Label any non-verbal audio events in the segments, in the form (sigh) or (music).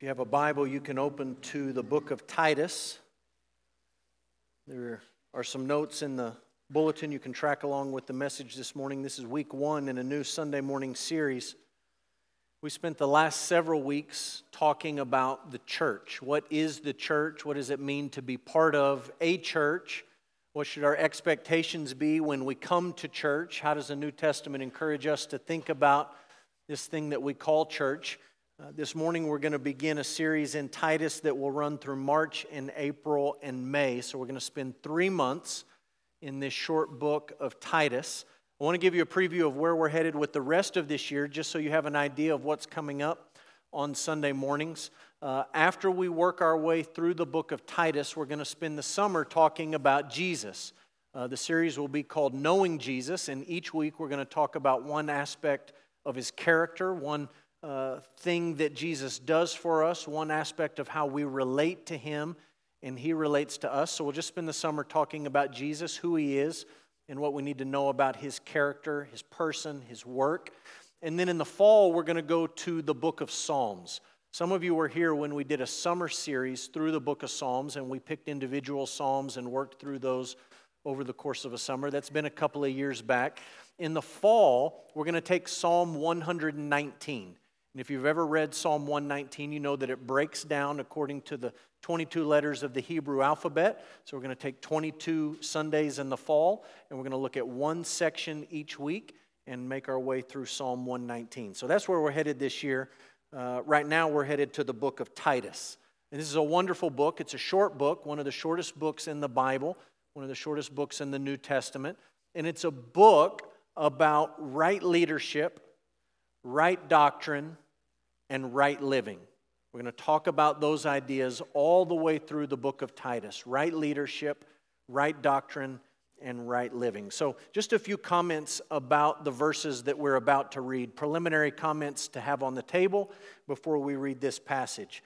If you have a Bible, you can open to the book of Titus. There are some notes in the bulletin you can track along with the message this morning. This is week one in a new Sunday morning series. We spent the last several weeks talking about the church. What is the church? What does it mean to be part of a church? What should our expectations be when we come to church? How does the New Testament encourage us to think about this thing that we call church? Uh, this morning, we're going to begin a series in Titus that will run through March and April and May. So, we're going to spend three months in this short book of Titus. I want to give you a preview of where we're headed with the rest of this year, just so you have an idea of what's coming up on Sunday mornings. Uh, after we work our way through the book of Titus, we're going to spend the summer talking about Jesus. Uh, the series will be called Knowing Jesus, and each week we're going to talk about one aspect of his character, one uh, thing that Jesus does for us, one aspect of how we relate to him and he relates to us. So we'll just spend the summer talking about Jesus, who he is, and what we need to know about his character, his person, his work. And then in the fall, we're going to go to the book of Psalms. Some of you were here when we did a summer series through the book of Psalms, and we picked individual Psalms and worked through those over the course of a summer. That's been a couple of years back. In the fall, we're going to take Psalm 119. And if you've ever read Psalm 119, you know that it breaks down according to the 22 letters of the Hebrew alphabet. So we're going to take 22 Sundays in the fall, and we're going to look at one section each week and make our way through Psalm 119. So that's where we're headed this year. Uh, right now, we're headed to the book of Titus. And this is a wonderful book. It's a short book, one of the shortest books in the Bible, one of the shortest books in the New Testament. And it's a book about right leadership right doctrine, and right living. We're going to talk about those ideas all the way through the book of Titus right leadership, right doctrine, and right living. So, just a few comments about the verses that we're about to read, preliminary comments to have on the table before we read this passage.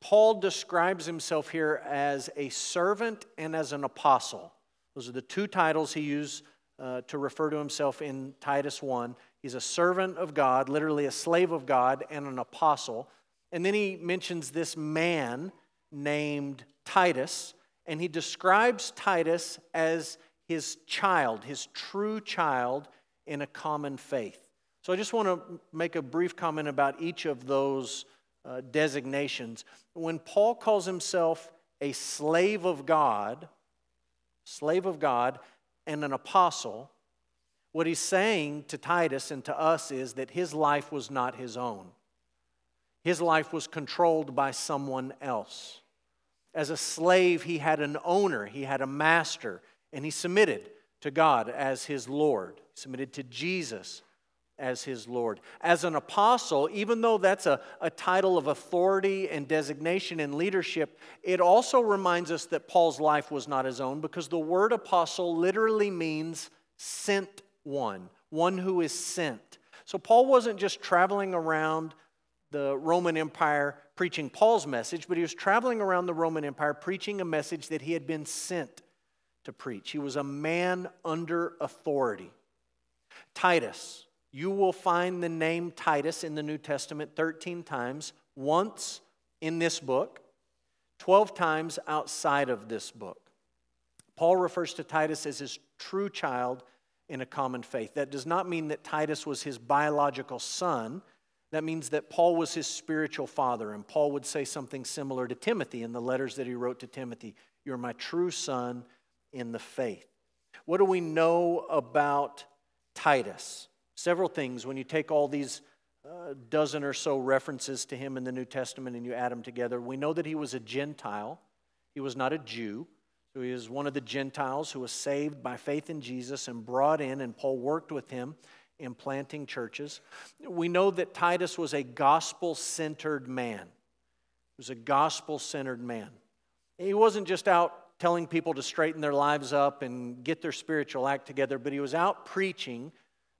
Paul describes himself here as a servant and as an apostle. Those are the two titles he used uh, to refer to himself in Titus 1. He's a servant of God, literally a slave of God, and an apostle. And then he mentions this man named Titus, and he describes Titus as his child, his true child in a common faith. So I just want to make a brief comment about each of those uh, designations. When Paul calls himself a slave of God, slave of God, and an apostle, what he's saying to Titus and to us is that his life was not his own. His life was controlled by someone else. As a slave, he had an owner, he had a master, and he submitted to God as his Lord, he submitted to Jesus as his Lord. As an apostle, even though that's a, a title of authority and designation and leadership, it also reminds us that Paul's life was not his own because the word apostle literally means sent one, one who is sent. So Paul wasn't just traveling around the Roman Empire preaching Paul's message, but he was traveling around the Roman Empire preaching a message that he had been sent to preach. He was a man under authority. Titus, you will find the name Titus in the New Testament 13 times, once in this book, 12 times outside of this book. Paul refers to Titus as his true child in a common faith. That does not mean that Titus was his biological son. That means that Paul was his spiritual father. And Paul would say something similar to Timothy in the letters that he wrote to Timothy You're my true son in the faith. What do we know about Titus? Several things. When you take all these uh, dozen or so references to him in the New Testament and you add them together, we know that he was a Gentile, he was not a Jew. So he is one of the Gentiles who was saved by faith in Jesus and brought in, and Paul worked with him in planting churches. We know that Titus was a gospel centered man. He was a gospel centered man. He wasn't just out telling people to straighten their lives up and get their spiritual act together, but he was out preaching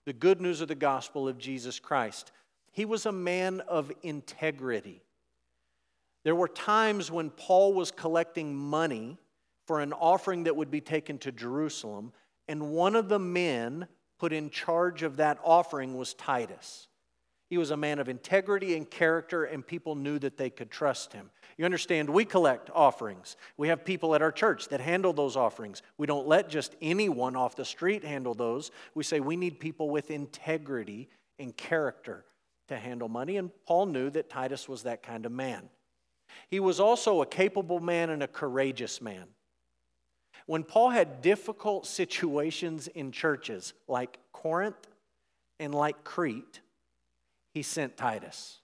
the good news of the gospel of Jesus Christ. He was a man of integrity. There were times when Paul was collecting money for an offering that would be taken to Jerusalem, and one of the men put in charge of that offering was Titus. He was a man of integrity and character, and people knew that they could trust him. You understand, we collect offerings. We have people at our church that handle those offerings. We don't let just anyone off the street handle those. We say we need people with integrity and character to handle money, and Paul knew that Titus was that kind of man. He was also a capable man and a courageous man. When Paul had difficult situations in churches like Corinth and like Crete, he sent Titus.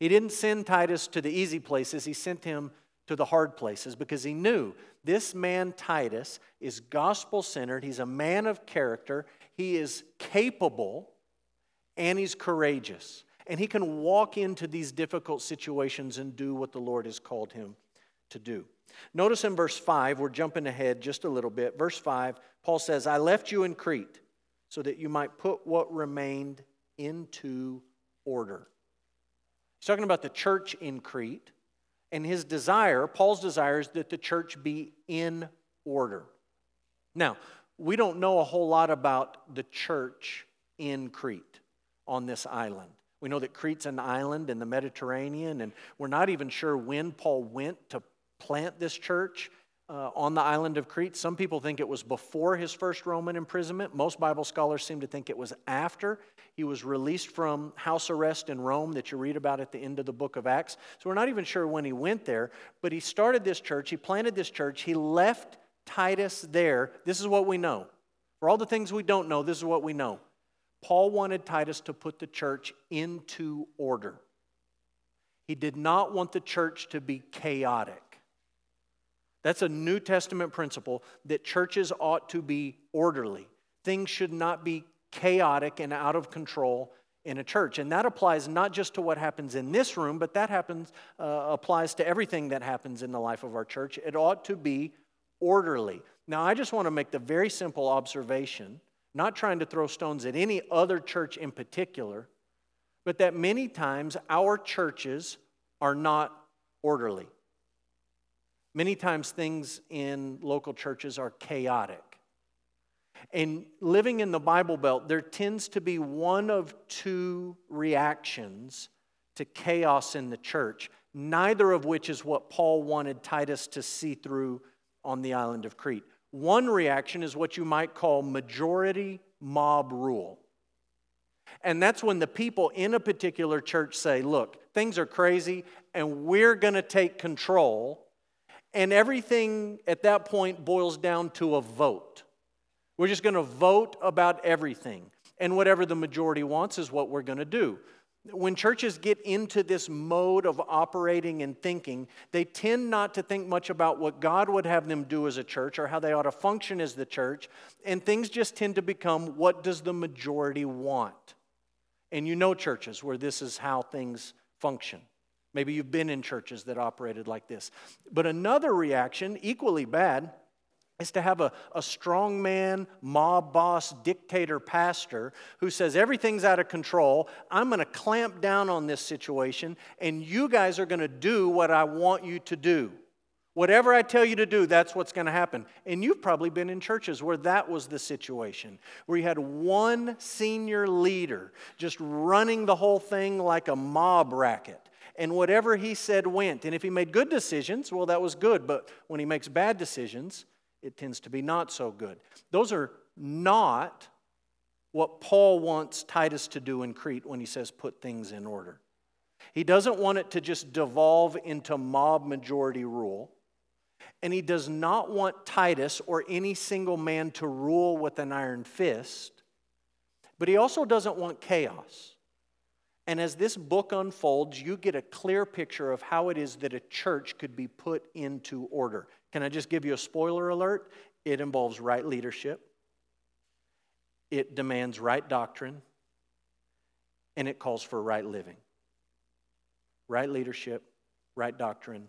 He didn't send Titus to the easy places, he sent him to the hard places because he knew this man, Titus, is gospel centered. He's a man of character, he is capable, and he's courageous. And he can walk into these difficult situations and do what the Lord has called him to do. Notice in verse 5, we're jumping ahead just a little bit. Verse 5, Paul says, I left you in Crete so that you might put what remained into order. He's talking about the church in Crete, and his desire, Paul's desire, is that the church be in order. Now, we don't know a whole lot about the church in Crete on this island. We know that Crete's an island in the Mediterranean, and we're not even sure when Paul went to plant this church uh, on the island of Crete. Some people think it was before his first Roman imprisonment. Most Bible scholars seem to think it was after he was released from house arrest in Rome that you read about at the end of the book of Acts. So we're not even sure when he went there, but he started this church, he planted this church, he left Titus there. This is what we know. For all the things we don't know, this is what we know. Paul wanted Titus to put the church into order. He did not want the church to be chaotic. That's a New Testament principle that churches ought to be orderly. Things should not be chaotic and out of control in a church. And that applies not just to what happens in this room, but that happens, uh, applies to everything that happens in the life of our church. It ought to be orderly. Now, I just want to make the very simple observation, not trying to throw stones at any other church in particular, but that many times our churches are not orderly. Many times things in local churches are chaotic. And living in the Bible Belt, there tends to be one of two reactions to chaos in the church, neither of which is what Paul wanted Titus to see through on the island of Crete. One reaction is what you might call majority mob rule. And that's when the people in a particular church say, look, things are crazy and we're going to take control and everything at that point boils down to a vote. We're just going to vote about everything. And whatever the majority wants is what we're going to do. When churches get into this mode of operating and thinking, they tend not to think much about what God would have them do as a church or how they ought to function as the church. And things just tend to become what does the majority want? And you know churches where this is how things function. Maybe you've been in churches that operated like this. But another reaction, equally bad, is to have a, a strong man, mob boss, dictator pastor who says everything's out of control. I'm going to clamp down on this situation, and you guys are going to do what I want you to do. Whatever I tell you to do, that's what's going to happen. And you've probably been in churches where that was the situation, where you had one senior leader just running the whole thing like a mob racket and whatever he said went. And if he made good decisions, well, that was good. But when he makes bad decisions, it tends to be not so good. Those are not what Paul wants Titus to do in Crete when he says put things in order. He doesn't want it to just devolve into mob majority rule. And he does not want Titus or any single man to rule with an iron fist. But he also doesn't want chaos. And as this book unfolds, you get a clear picture of how it is that a church could be put into order. Can I just give you a spoiler alert? It involves right leadership, it demands right doctrine, and it calls for right living. Right leadership, right doctrine,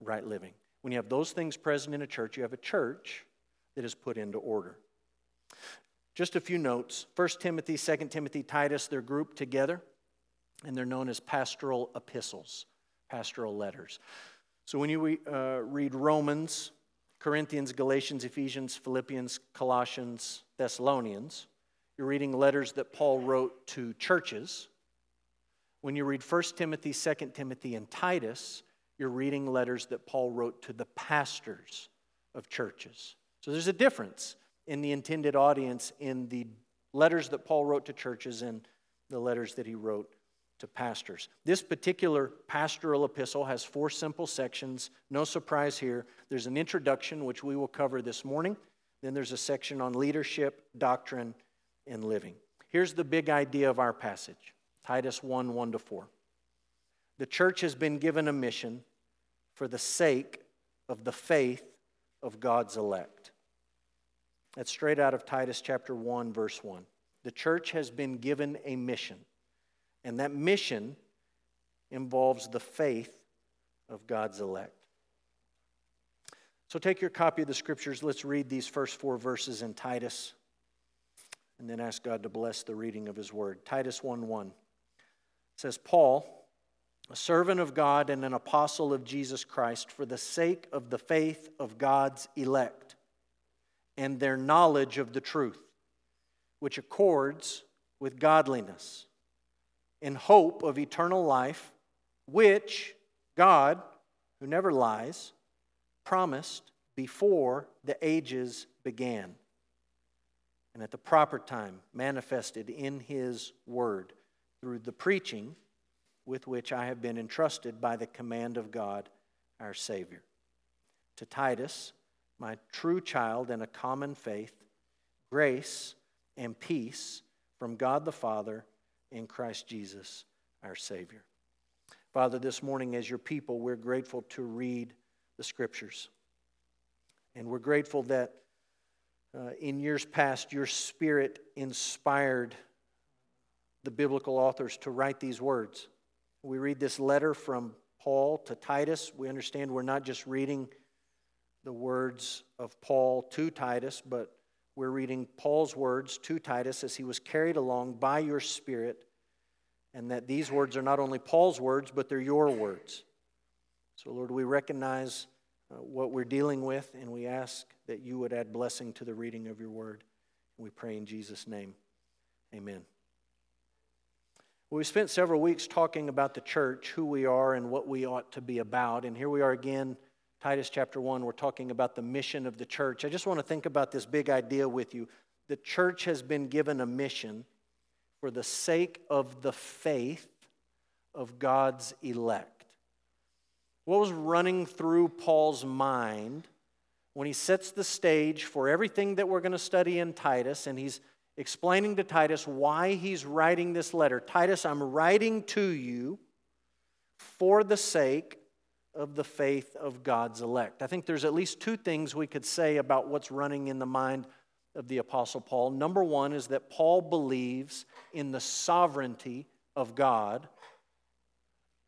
right living. When you have those things present in a church, you have a church that is put into order. Just a few notes. 1 Timothy, 2 Timothy, Titus, they're grouped together and they're known as pastoral epistles, pastoral letters. So when you uh, read Romans, Corinthians, Galatians, Ephesians, Philippians, Colossians, Thessalonians, you're reading letters that Paul wrote to churches. When you read 1 Timothy, 2 Timothy, and Titus, you're reading letters that Paul wrote to the pastors of churches. So there's a difference in the intended audience in the letters that Paul wrote to churches and the letters that he wrote to pastors. This particular pastoral epistle has four simple sections. No surprise here. There's an introduction, which we will cover this morning. Then there's a section on leadership, doctrine, and living. Here's the big idea of our passage Titus 1 1 to 4. The church has been given a mission for the sake of the faith of God's elect. That's straight out of Titus chapter 1, verse 1. The church has been given a mission, and that mission involves the faith of God's elect. So take your copy of the scriptures. Let's read these first four verses in Titus and then ask God to bless the reading of his word. Titus 1 1 says, Paul, a servant of God and an apostle of Jesus Christ, for the sake of the faith of God's elect and their knowledge of the truth, which accords with godliness, in hope of eternal life, which God, who never lies, promised before the ages began, and at the proper time manifested in His Word through the preaching with which I have been entrusted by the command of God our Savior. To Titus, my true child in a common faith, grace and peace from God the Father in Christ Jesus our Savior. Father, this morning, as your people, we're grateful to read the Scriptures. And we're grateful that uh, in years past, your Spirit inspired the biblical authors to write these words. We read this letter from Paul to Titus. We understand we're not just reading the words of Paul to Titus, but we're reading Paul's words to Titus as he was carried along by your Spirit, and that these words are not only Paul's words, but they're your words. So, Lord, we recognize uh, what we're dealing with, and we ask that you would add blessing to the reading of your word. We pray in Jesus' name. Amen. Well, we spent several weeks talking about the church, who we are, and what we ought to be about. And here we are again, Titus chapter 1. We're talking about the mission of the church. I just want to think about this big idea with you. The church has been given a mission for the sake of the faith of God's elect. What was running through Paul's mind when he sets the stage for everything that we're going to study in Titus, and he's explaining to Titus why he's writing this letter. Titus, I'm writing to you for the sake of the faith of God's elect. I think there's at least two things we could say about what's running in the mind of the Apostle Paul. Number one is that Paul believes in the sovereignty of God.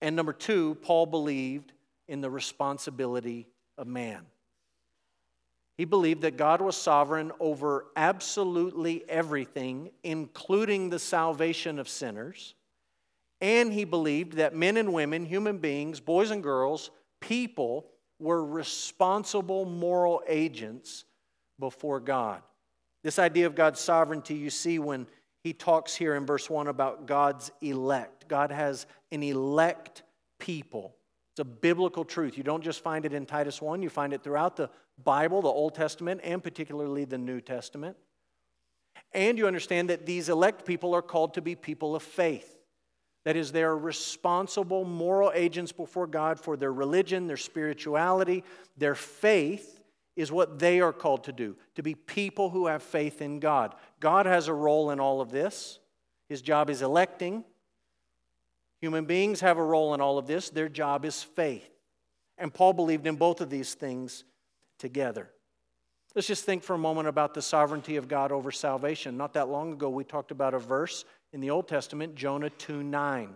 And number two, Paul believed in the responsibility of man. He believed that God was sovereign over absolutely everything, including the salvation of sinners. And he believed that men and women, human beings, boys and girls, people, were responsible moral agents before God. This idea of God's sovereignty you see when he talks here in verse 1 about God's elect. God has an elect people. It's a biblical truth. You don't just find it in Titus 1, you find it throughout the Bible, the Old Testament, and particularly the New Testament. And you understand that these elect people are called to be people of faith. That is, they are responsible moral agents before God for their religion, their spirituality, their faith is what they are called to do, to be people who have faith in God. God has a role in all of this. His job is electing, Human beings have a role in all of this. Their job is faith. And Paul believed in both of these things together. Let's just think for a moment about the sovereignty of God over salvation. Not that long ago, we talked about a verse in the Old Testament, Jonah 2 9.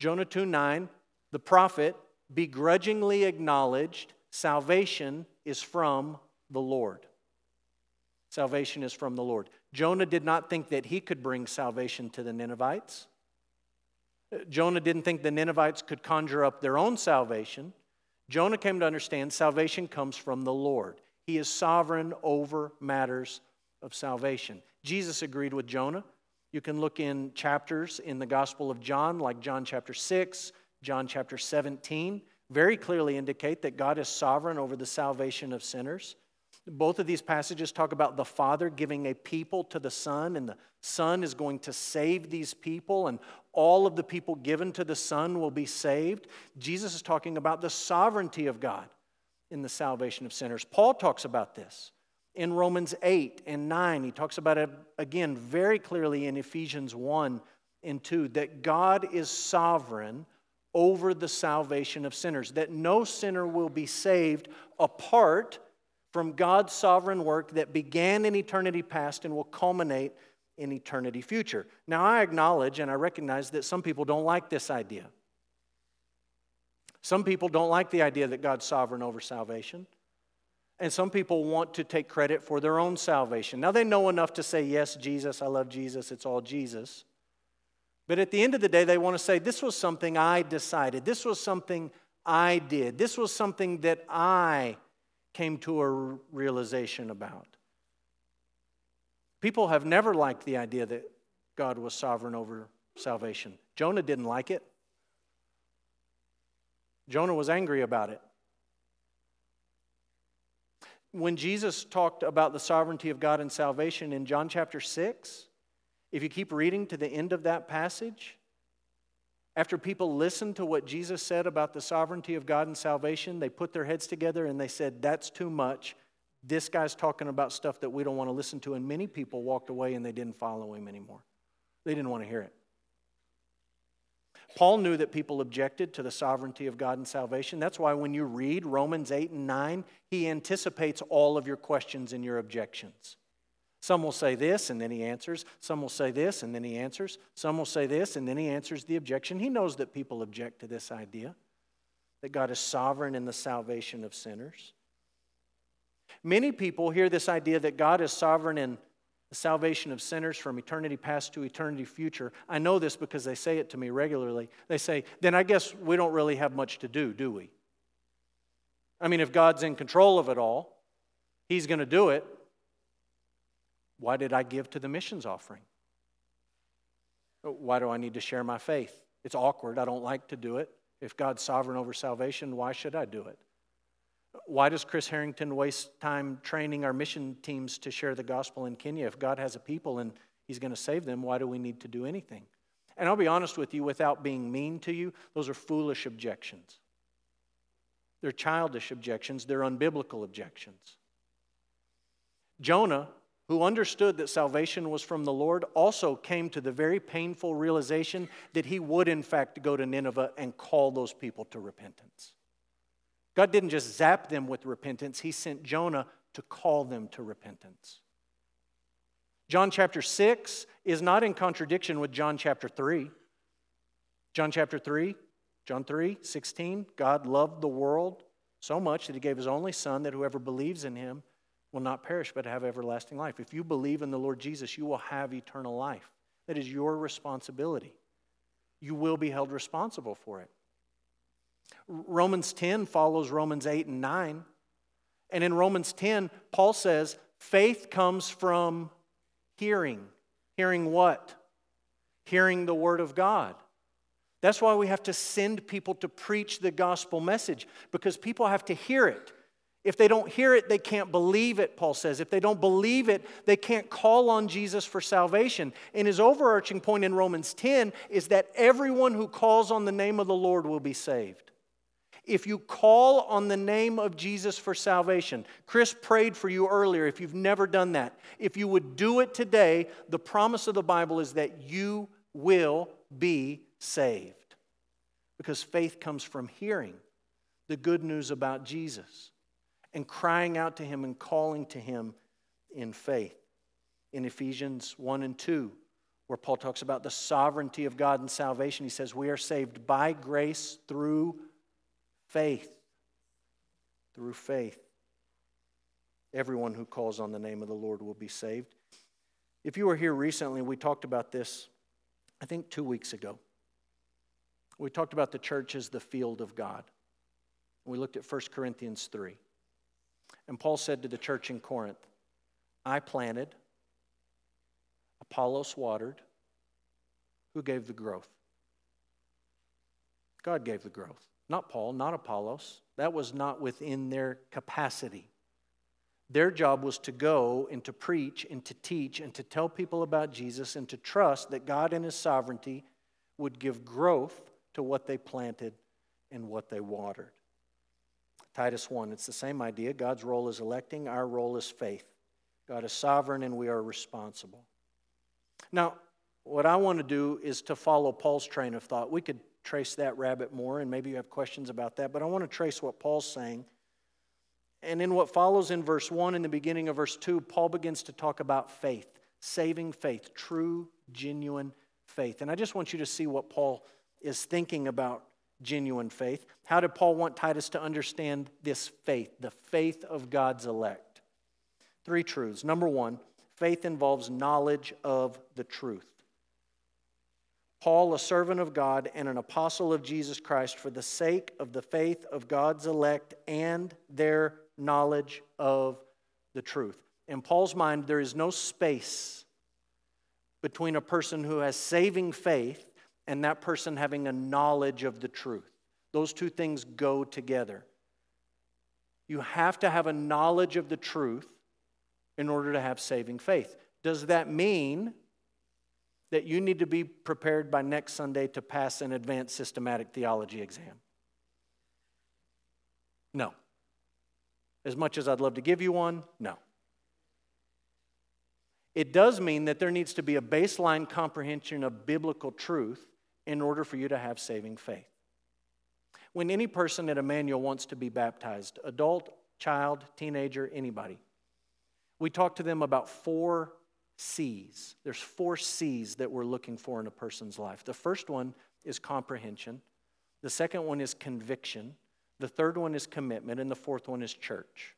Jonah 2 9, the prophet begrudgingly acknowledged salvation is from the Lord. Salvation is from the Lord. Jonah did not think that he could bring salvation to the Ninevites. Jonah didn't think the Ninevites could conjure up their own salvation. Jonah came to understand salvation comes from the Lord. He is sovereign over matters of salvation. Jesus agreed with Jonah You can look in chapters in the Gospel of John, like John chapter 6, John chapter 17, very clearly indicate that God is sovereign over the salvation of sinners. Both of these passages talk about the Father giving a people to the Son, and the Son is going to save these people, and all of the people given to the Son will be saved. Jesus is talking about the sovereignty of God in the salvation of sinners. Paul talks about this in Romans 8 and 9. He talks about it again very clearly in Ephesians 1 and 2 that God is sovereign over the salvation of sinners, that no sinner will be saved apart from God's sovereign work that began in eternity past and will culminate in eternity future. Now, I acknowledge and I recognize that some people don't like this idea. Some people don't like the idea that God's sovereign over salvation. And some people want to take credit for their own salvation. Now, they know enough to say, Yes, Jesus, I love Jesus, it's all Jesus. But at the end of the day, they want to say, This was something I decided. This was something I did. This was something that I came to a realization about. People have never liked the idea that God was sovereign over salvation. Jonah didn't like it. Jonah was angry about it. When Jesus talked about the sovereignty of God and salvation in John chapter 6, if you keep reading to the end of that passage, after people listened to what Jesus said about the sovereignty of God and salvation, they put their heads together and they said, That's too much. This guy's talking about stuff that we don't want to listen to. And many people walked away and they didn't follow him anymore. They didn't want to hear it. Paul knew that people objected to the sovereignty of God and salvation. That's why when you read Romans 8 and 9, he anticipates all of your questions and your objections. Some will say this and then he answers. Some will say this and then he answers. Some will say this and then he answers the objection. He knows that people object to this idea that God is sovereign in the salvation of sinners. Many people hear this idea that God is sovereign in the salvation of sinners from eternity past to eternity future. I know this because they say it to me regularly. They say, then I guess we don't really have much to do, do we? I mean, if God's in control of it all, He's going to do it. Why did I give to the missions offering? Why do I need to share my faith? It's awkward. I don't like to do it. If God's sovereign over salvation, why should I do it? Why does Chris Harrington waste time training our mission teams to share the gospel in Kenya? If God has a people and He's going to save them, why do we need to do anything? And I'll be honest with you, without being mean to you, those are foolish objections. They're childish objections, they're unbiblical objections. Jonah who understood that salvation was from the Lord, also came to the very painful realization that he would, in fact, go to Nineveh and call those people to repentance. God didn't just zap them with repentance, he sent Jonah to call them to repentance. John chapter 6 is not in contradiction with John chapter 3. John chapter 3, John 3, 16, God loved the world so much that he gave his only son that whoever believes in him will not perish but have everlasting life. If you believe in the Lord Jesus, you will have eternal life. That is your responsibility. You will be held responsible for it. Romans 10 follows Romans 8 and 9. And in Romans 10, Paul says, faith comes from hearing. Hearing what? Hearing the Word of God. That's why we have to send people to preach the gospel message, because people have to hear it. If they don't hear it, they can't believe it, Paul says. If they don't believe it, they can't call on Jesus for salvation. And his overarching point in Romans 10 is that everyone who calls on the name of the Lord will be saved. If you call on the name of Jesus for salvation, Chris prayed for you earlier if you've never done that. If you would do it today, the promise of the Bible is that you will be saved. Because faith comes from hearing the good news about Jesus and crying out to Him and calling to Him in faith. In Ephesians 1 and 2, where Paul talks about the sovereignty of God and salvation, he says, We are saved by grace through faith. Through faith. Everyone who calls on the name of the Lord will be saved. If you were here recently, we talked about this, I think, two weeks ago. We talked about the church as the field of God. We looked at 1 Corinthians 3. And Paul said to the church in Corinth, I planted, Apollos watered, Who gave the growth? God gave the growth. Not Paul, not Apollos. That was not within their capacity. Their job was to go and to preach and to teach and to tell people about Jesus and to trust that God in His sovereignty would give growth to what they planted and what they watered. Titus 1, it's the same idea. God's role is electing, our role is faith. God is sovereign and we are responsible. Now, what I want to do is to follow Paul's train of thought. We could trace that rabbit more, and maybe you have questions about that, but I want to trace what Paul's saying and in what follows in verse 1 in the beginning of verse 2, Paul begins to talk about faith, saving faith, true, genuine faith. And I just want you to see what Paul is thinking about genuine faith. How did Paul want Titus to understand this faith, the faith of God's elect? Three truths. Number one, faith involves knowledge of the truth. Paul, a servant of God and an apostle of Jesus Christ, for the sake of the faith of God's elect and their knowledge of the truth. In Paul's mind, there is no space between a person who has saving faith and that person having a knowledge of the truth. Those two things go together. You have to have a knowledge of the truth in order to have saving faith. Does that mean that you need to be prepared by next Sunday to pass an advanced systematic theology exam? No. As much as I'd love to give you one, no. It does mean that there needs to be a baseline comprehension of biblical truth in order for you to have saving faith. When any person at Emmanuel wants to be baptized, adult, child, teenager, anybody, we talk to them about four C's. There's four C's that we're looking for in a person's life. The first one is comprehension, the second one is conviction, the third one is commitment, and the fourth one is church.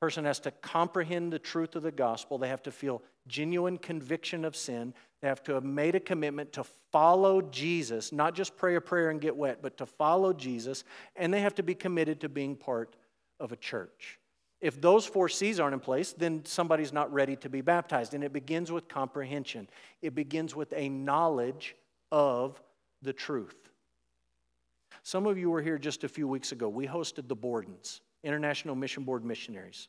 Person has to comprehend the truth of the gospel. They have to feel genuine conviction of sin. They have to have made a commitment to follow Jesus, not just pray a prayer and get wet, but to follow Jesus. And they have to be committed to being part of a church. If those four C's aren't in place, then somebody's not ready to be baptized. And it begins with comprehension, it begins with a knowledge of the truth. Some of you were here just a few weeks ago. We hosted the Bordens, International Mission Board missionaries.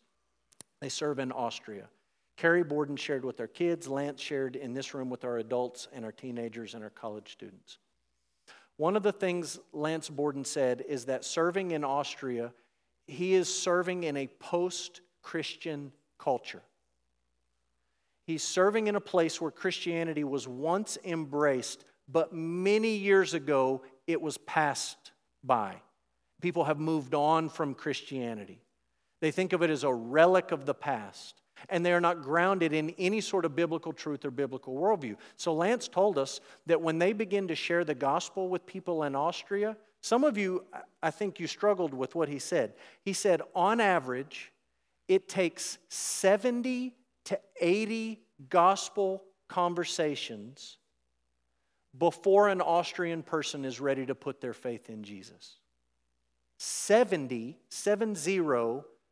They serve in Austria. Carrie Borden shared with our kids, Lance shared in this room with our adults and our teenagers and our college students. One of the things Lance Borden said is that serving in Austria, he is serving in a post Christian culture. He's serving in a place where Christianity was once embraced, but many years ago it was passed by. People have moved on from Christianity. They think of it as a relic of the past, and they are not grounded in any sort of biblical truth or biblical worldview. So, Lance told us that when they begin to share the gospel with people in Austria, some of you, I think you struggled with what he said. He said, on average, it takes 70 to 80 gospel conversations before an Austrian person is ready to put their faith in Jesus. 70, 70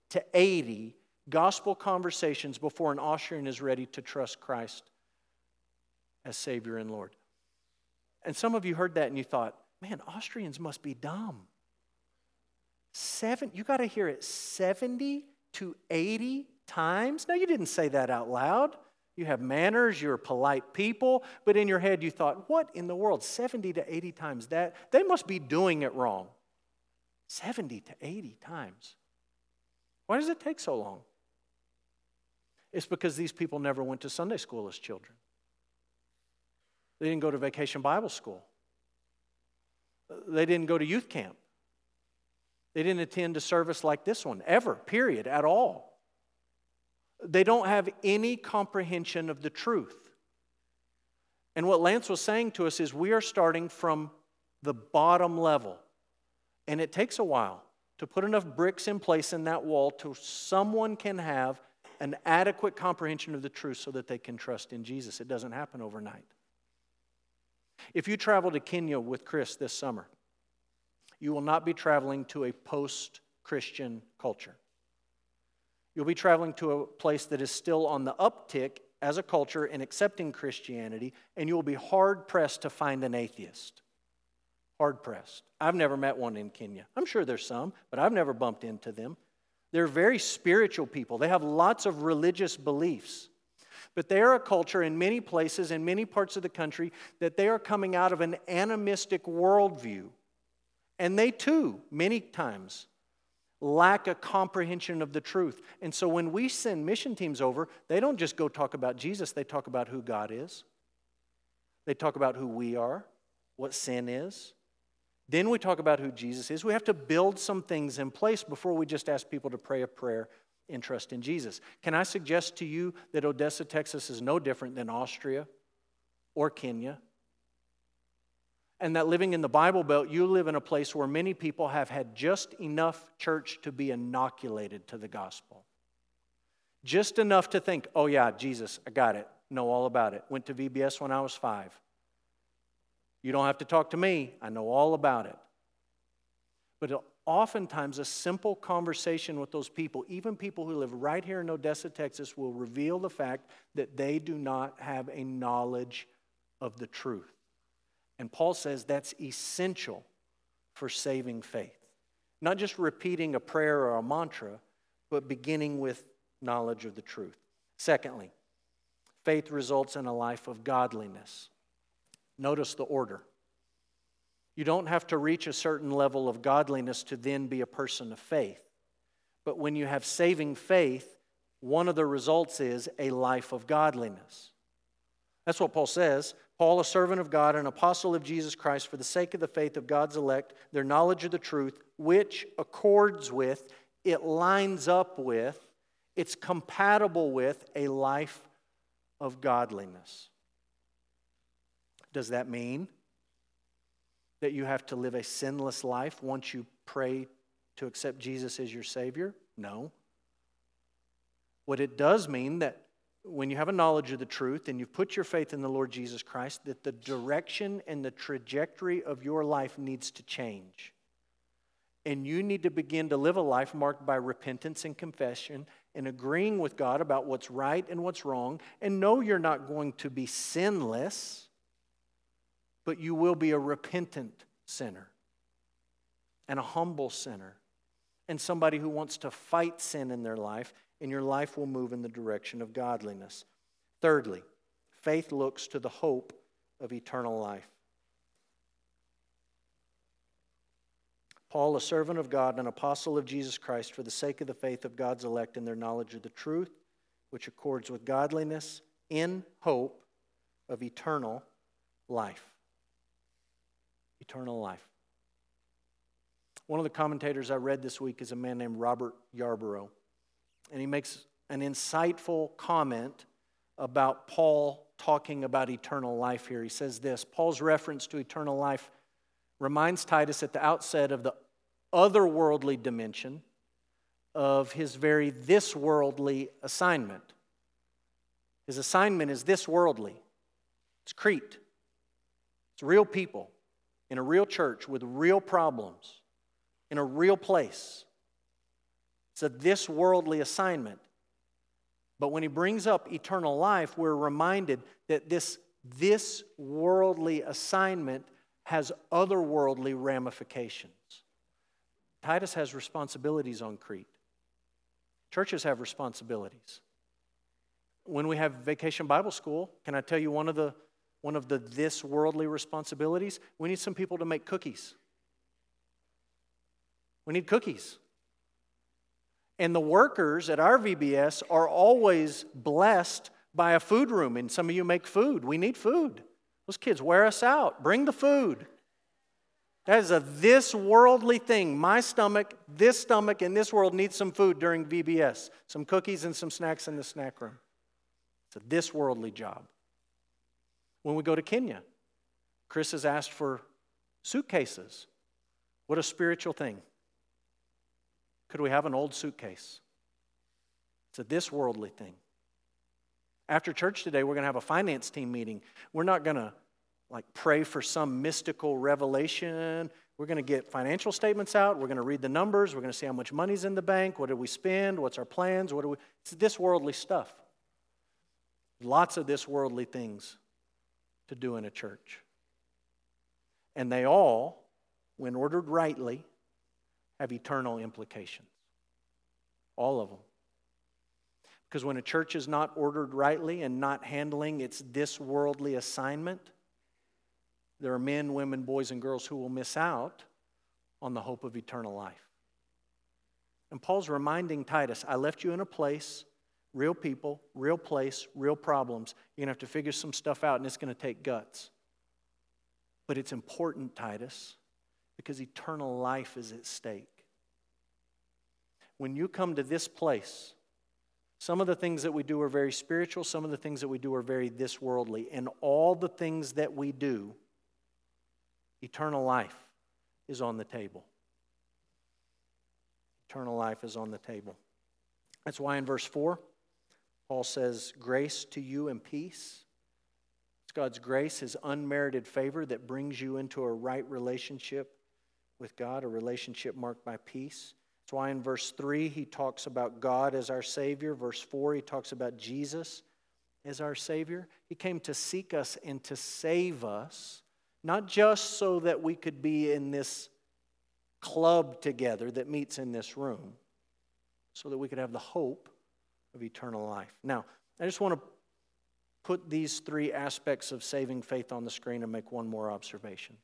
to 80 gospel conversations before an Austrian is ready to trust Christ as Savior and Lord. And some of you heard that and you thought, man, Austrians must be dumb. Seven, you got to hear it 70 to 80 times? No, you didn't say that out loud. You have manners, you're polite people, but in your head you thought, what in the world? 70 to 80 times that? They must be doing it wrong. 70 to 80 times. Why does it take so long? It's because these people never went to Sunday school as children. They didn't go to vacation Bible school. They didn't go to youth camp. They didn't attend a service like this one, ever, period, at all. They don't have any comprehension of the truth. And what Lance was saying to us is we are starting from the bottom level. And it takes a while to put enough bricks in place in that wall to someone can have an adequate comprehension of the truth so that they can trust in Jesus. It doesn't happen overnight. If you travel to Kenya with Chris this summer, you will not be traveling to a post Christian culture. You'll be traveling to a place that is still on the uptick as a culture in accepting Christianity, and you will be hard pressed to find an atheist. Hard pressed. I've never met one in Kenya. I'm sure there's some, but I've never bumped into them. They're very spiritual people, they have lots of religious beliefs. But they are a culture in many places, in many parts of the country, that they are coming out of an animistic worldview. And they too, many times, lack a comprehension of the truth. And so when we send mission teams over, they don't just go talk about Jesus, they talk about who God is. They talk about who we are, what sin is. Then we talk about who Jesus is. We have to build some things in place before we just ask people to pray a prayer and trust in Jesus. Can I suggest to you that Odessa, Texas is no different than Austria or Kenya? And that living in the Bible Belt, you live in a place where many people have had just enough church to be inoculated to the gospel. Just enough to think, oh, yeah, Jesus, I got it, know all about it. Went to VBS when I was five. You don't have to talk to me, I know all about it. But oftentimes, a simple conversation with those people, even people who live right here in Odessa, Texas, will reveal the fact that they do not have a knowledge of the truth. And Paul says that's essential for saving faith. Not just repeating a prayer or a mantra, but beginning with knowledge of the truth. Secondly, faith results in a life of godliness. Notice the order. You don't have to reach a certain level of godliness to then be a person of faith. But when you have saving faith, one of the results is a life of godliness. That's what Paul says. Paul, a servant of God, an apostle of Jesus Christ, for the sake of the faith of God's elect, their knowledge of the truth, which accords with, it lines up with, it's compatible with a life of godliness. Does that mean that you have to live a sinless life once you pray to accept Jesus as your Savior? No. What it does mean that when you have a knowledge of the truth and you've put your faith in the Lord Jesus Christ, that the direction and the trajectory of your life needs to change. And you need to begin to live a life marked by repentance and confession and agreeing with God about what's right and what's wrong. And know you're not going to be sinless, but you will be a repentant sinner and a humble sinner and somebody who wants to fight sin in their life and your life will move in the direction of godliness. Thirdly, faith looks to the hope of eternal life. Paul, a servant of God, an apostle of Jesus Christ, for the sake of the faith of God's elect and their knowledge of the truth, which accords with godliness, in hope of eternal life. Eternal life. One of the commentators I read this week is a man named Robert Yarbrough and he makes an insightful comment about Paul talking about eternal life here. He says this Paul's reference to eternal life reminds Titus at the outset of the otherworldly dimension of his very this worldly assignment. His assignment is this worldly. It's Crete. It's real people in a real church with real problems in a real place. It's a this worldly assignment. But when he brings up eternal life, we're reminded that this, this worldly assignment has otherworldly ramifications. Titus has responsibilities on Crete. Churches have responsibilities. When we have vacation Bible school, can I tell you one of the one of the this worldly responsibilities? We need some people to make cookies. We need cookies. And the workers at our VBS are always blessed by a food room. And some of you make food. We need food. Those kids wear us out. Bring the food. That is a this worldly thing. My stomach, this stomach, and this world needs some food during VBS. Some cookies and some snacks in the snack room. It's a this worldly job. When we go to Kenya, Chris has asked for suitcases. What a spiritual thing. Could we have an old suitcase? It's a this worldly thing. After church today, we're going to have a finance team meeting. We're not going to like pray for some mystical revelation. We're going to get financial statements out. We're going to read the numbers. We're going to see how much money's in the bank. What did we spend? What's our plans? What do we? It's this worldly stuff. Lots of this worldly things to do in a church. And they all, when ordered rightly, have eternal implications. All of them. Because when a church is not ordered rightly and not handling its this worldly assignment, there are men, women, boys, and girls who will miss out on the hope of eternal life. And Paul's reminding Titus, I left you in a place, real people, real place, real problems. You're going to have to figure some stuff out, and it's going to take guts. But it's important, Titus, because eternal life is at stake. When you come to this place, some of the things that we do are very spiritual, some of the things that we do are very this worldly. And all the things that we do, eternal life is on the table. Eternal life is on the table. That's why in verse 4, Paul says, Grace to you and peace. It's God's grace, His unmerited favor that brings you into a right relationship with God, a relationship marked by peace. That's why in verse 3 he talks about God as our Savior. Verse 4 he talks about Jesus as our Savior. He came to seek us and to save us, not just so that we could be in this club together that meets in this room so that we could have the hope of eternal life. Now, I just want to put these three aspects of saving faith on the screen and make one more observation.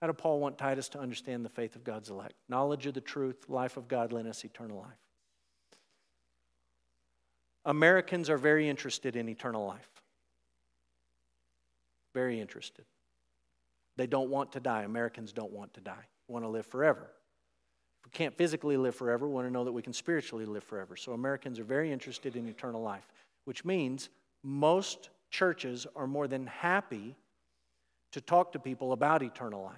How did Paul want Titus to understand the faith of God's elect? Knowledge of the truth, life of godliness, eternal life. Americans are very interested in eternal life. Very interested. They don't want to die. Americans don't want to die want to live forever. We can't physically live forever, we want to know that we can spiritually live forever. So Americans are very interested in eternal life, which means most churches are more than happy to talk to people about eternal life.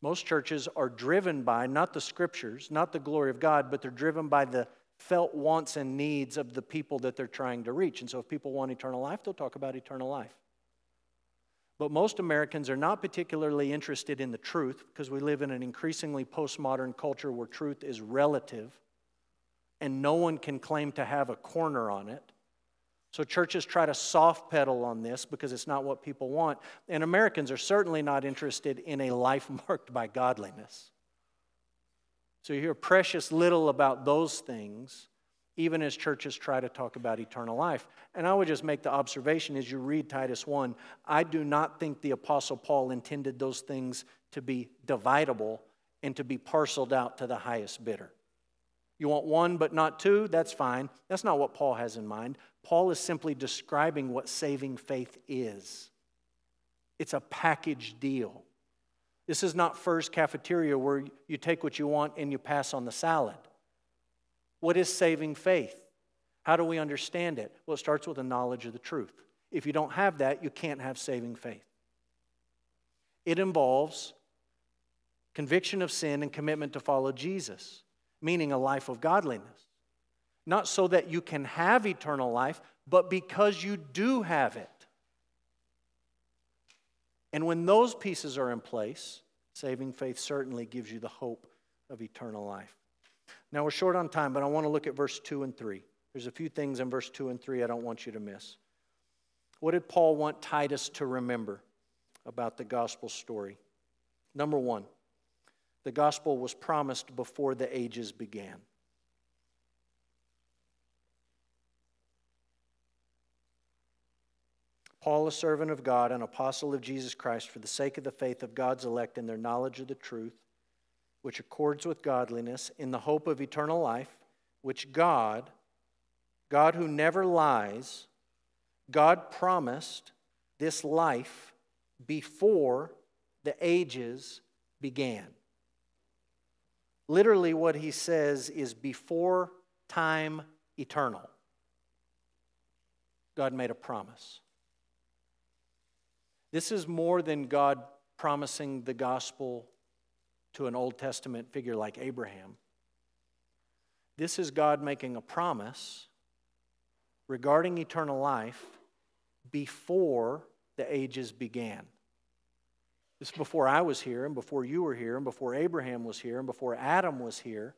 Most churches are driven by not the scriptures, not the glory of God, but they're driven by the felt wants and needs of the people that they're trying to reach. And so if people want eternal life, they'll talk about eternal life. But most Americans are not particularly interested in the truth because we live in an increasingly postmodern culture where truth is relative and no one can claim to have a corner on it. So churches try to soft pedal on this because it's not what people want. And Americans are certainly not interested in a life (laughs) marked by godliness. So you hear precious little about those things even as churches try to talk about eternal life. And I would just make the observation as you read Titus 1 I do not think the Apostle Paul intended those things to be dividable and to be parceled out to the highest bidder. You want one but not two? That's fine. That's not what Paul has in mind. Paul is simply describing what saving faith is it's a package deal. This is not Furr's Cafeteria where you take what you want and you pass on the salad. What is saving faith? How do we understand it? Well, it starts with a knowledge of the truth. If you don't have that, you can't have saving faith. It involves conviction of sin and commitment to follow Jesus, meaning a life of godliness. Not so that you can have eternal life, but because you do have it. And when those pieces are in place, saving faith certainly gives you the hope of eternal life. Now we're short on time, but I want to look at verse 2 and 3. There's a few things in verse 2 and 3 I don't want you to miss. What did Paul want Titus to remember about the gospel story? Number one, the gospel was promised before the ages began. Paul, a servant of God, an apostle of Jesus Christ, for the sake of the faith of God's elect and their knowledge of the truth, which accords with godliness, in the hope of eternal life, which God, God who never lies, God promised this life before the ages began. Literally, what he says is before time eternal. God made a promise. This is more than God promising the gospel to an Old Testament figure like Abraham. This is God making a promise regarding eternal life before the ages began. This is before I was here, and before you were here, and before Abraham was here, and before Adam was here.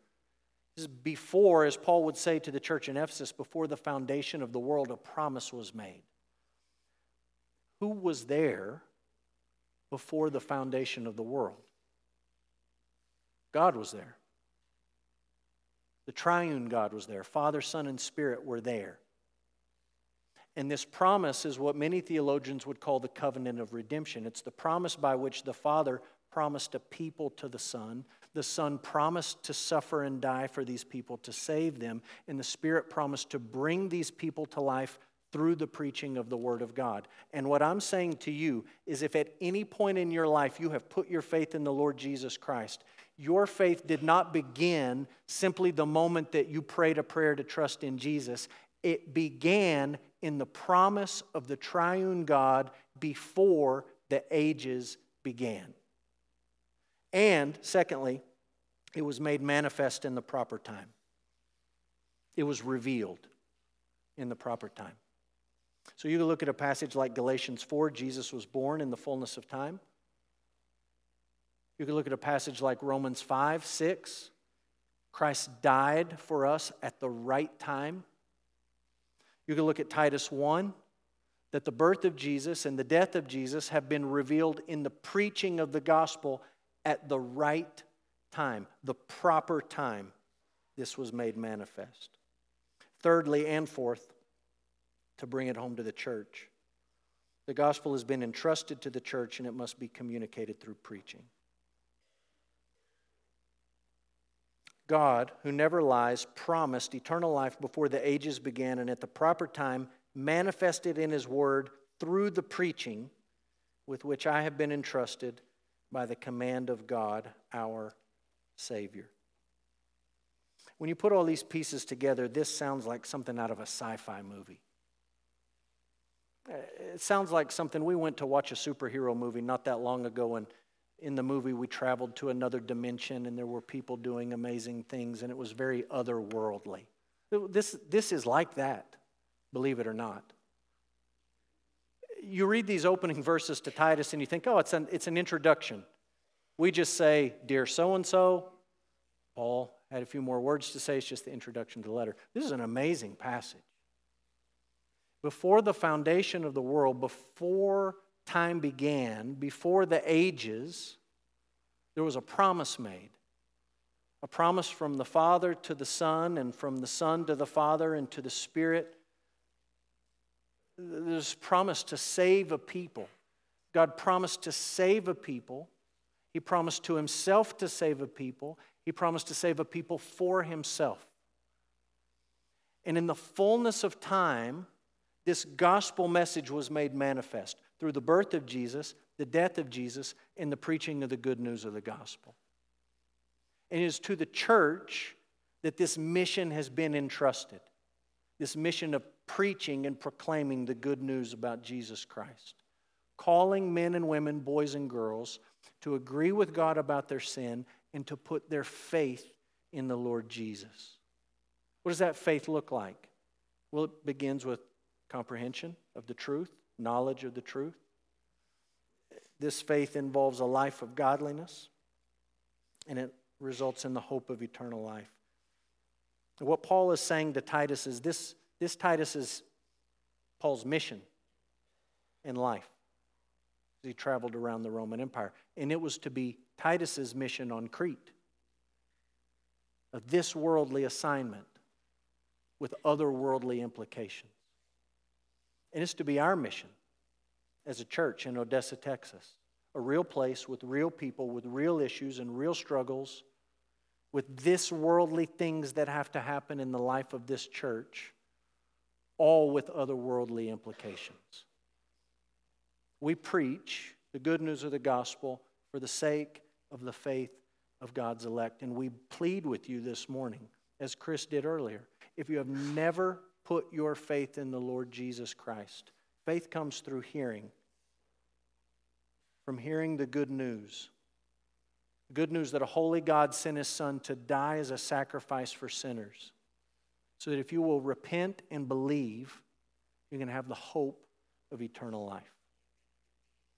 This is before, as Paul would say to the church in Ephesus, before the foundation of the world, a promise was made. Who was there before the foundation of the world? God was there. The triune God was there. Father, Son, and Spirit were there. And this promise is what many theologians would call the covenant of redemption. It's the promise by which the Father promised a people to the Son. The Son promised to suffer and die for these people to save them. And the Spirit promised to bring these people to life through the preaching of the Word of God. And what I'm saying to you is if at any point in your life you have put your faith in the Lord Jesus Christ, your faith did not begin simply the moment that you prayed a prayer to trust in Jesus. It began in the promise of the triune God before the ages began. And secondly, it was made manifest in the proper time. It was revealed in the proper time. So you look at a passage like Galatians 4, Jesus was born in the fullness of time. You can look at a passage like Romans 5, 6. Christ died for us at the right time. You can look at Titus 1 that the birth of Jesus and the death of Jesus have been revealed in the preaching of the gospel at the right time, the proper time. This was made manifest. Thirdly and fourth, to bring it home to the church, the gospel has been entrusted to the church and it must be communicated through preaching. God, who never lies, promised eternal life before the ages began and at the proper time manifested in His Word through the preaching with which I have been entrusted by the command of God, our Savior. When you put all these pieces together, this sounds like something out of a sci fi movie. It sounds like something we went to watch a superhero movie not that long ago, and in the movie, we traveled to another dimension and there were people doing amazing things, and it was very otherworldly. This, this is like that, believe it or not. You read these opening verses to Titus and you think, oh, it's an, it's an introduction. We just say, Dear so and so. Paul had a few more words to say. It's just the introduction to the letter. This is an amazing passage. Before the foundation of the world, before time began, before the ages, there was a promise made. A promise from the Father to the Son, and from the Son to the Father and to the Spirit. There's promise to save a people. God promised to save a people. He promised to Himself to save a people. He promised to save a people for Himself. And in the fullness of time, this gospel message was made manifest through the birth of Jesus, the death of Jesus, and the preaching of the good news of the gospel. And it is to the church that this mission has been entrusted this mission of preaching and proclaiming the good news about Jesus Christ, calling men and women, boys and girls, to agree with God about their sin and to put their faith in the Lord Jesus. What does that faith look like? Well, it begins with comprehension of the truth, knowledge of the truth. This faith involves a life of godliness, and it results in the hope of eternal life. What Paul is saying to Titus is this, this Titus is Paul's mission in life. He traveled around the Roman Empire, and it was to be Titus's mission on Crete, a this worldly assignment with otherworldly implications. And it's to be our mission as a church in Odessa, Texas. A real place with real people, with real issues and real struggles, with this worldly things that have to happen in the life of this church, all with otherworldly implications. We preach the good news of the gospel for the sake of the faith of God's elect. And we plead with you this morning, as Chris did earlier, if you have never put your faith in the Lord Jesus Christ. Faith comes through hearing, from hearing the good news. good news that a holy God sent his Son to die as a sacrifice for sinners. So that if you will repent and believe, you can have the hope of eternal life.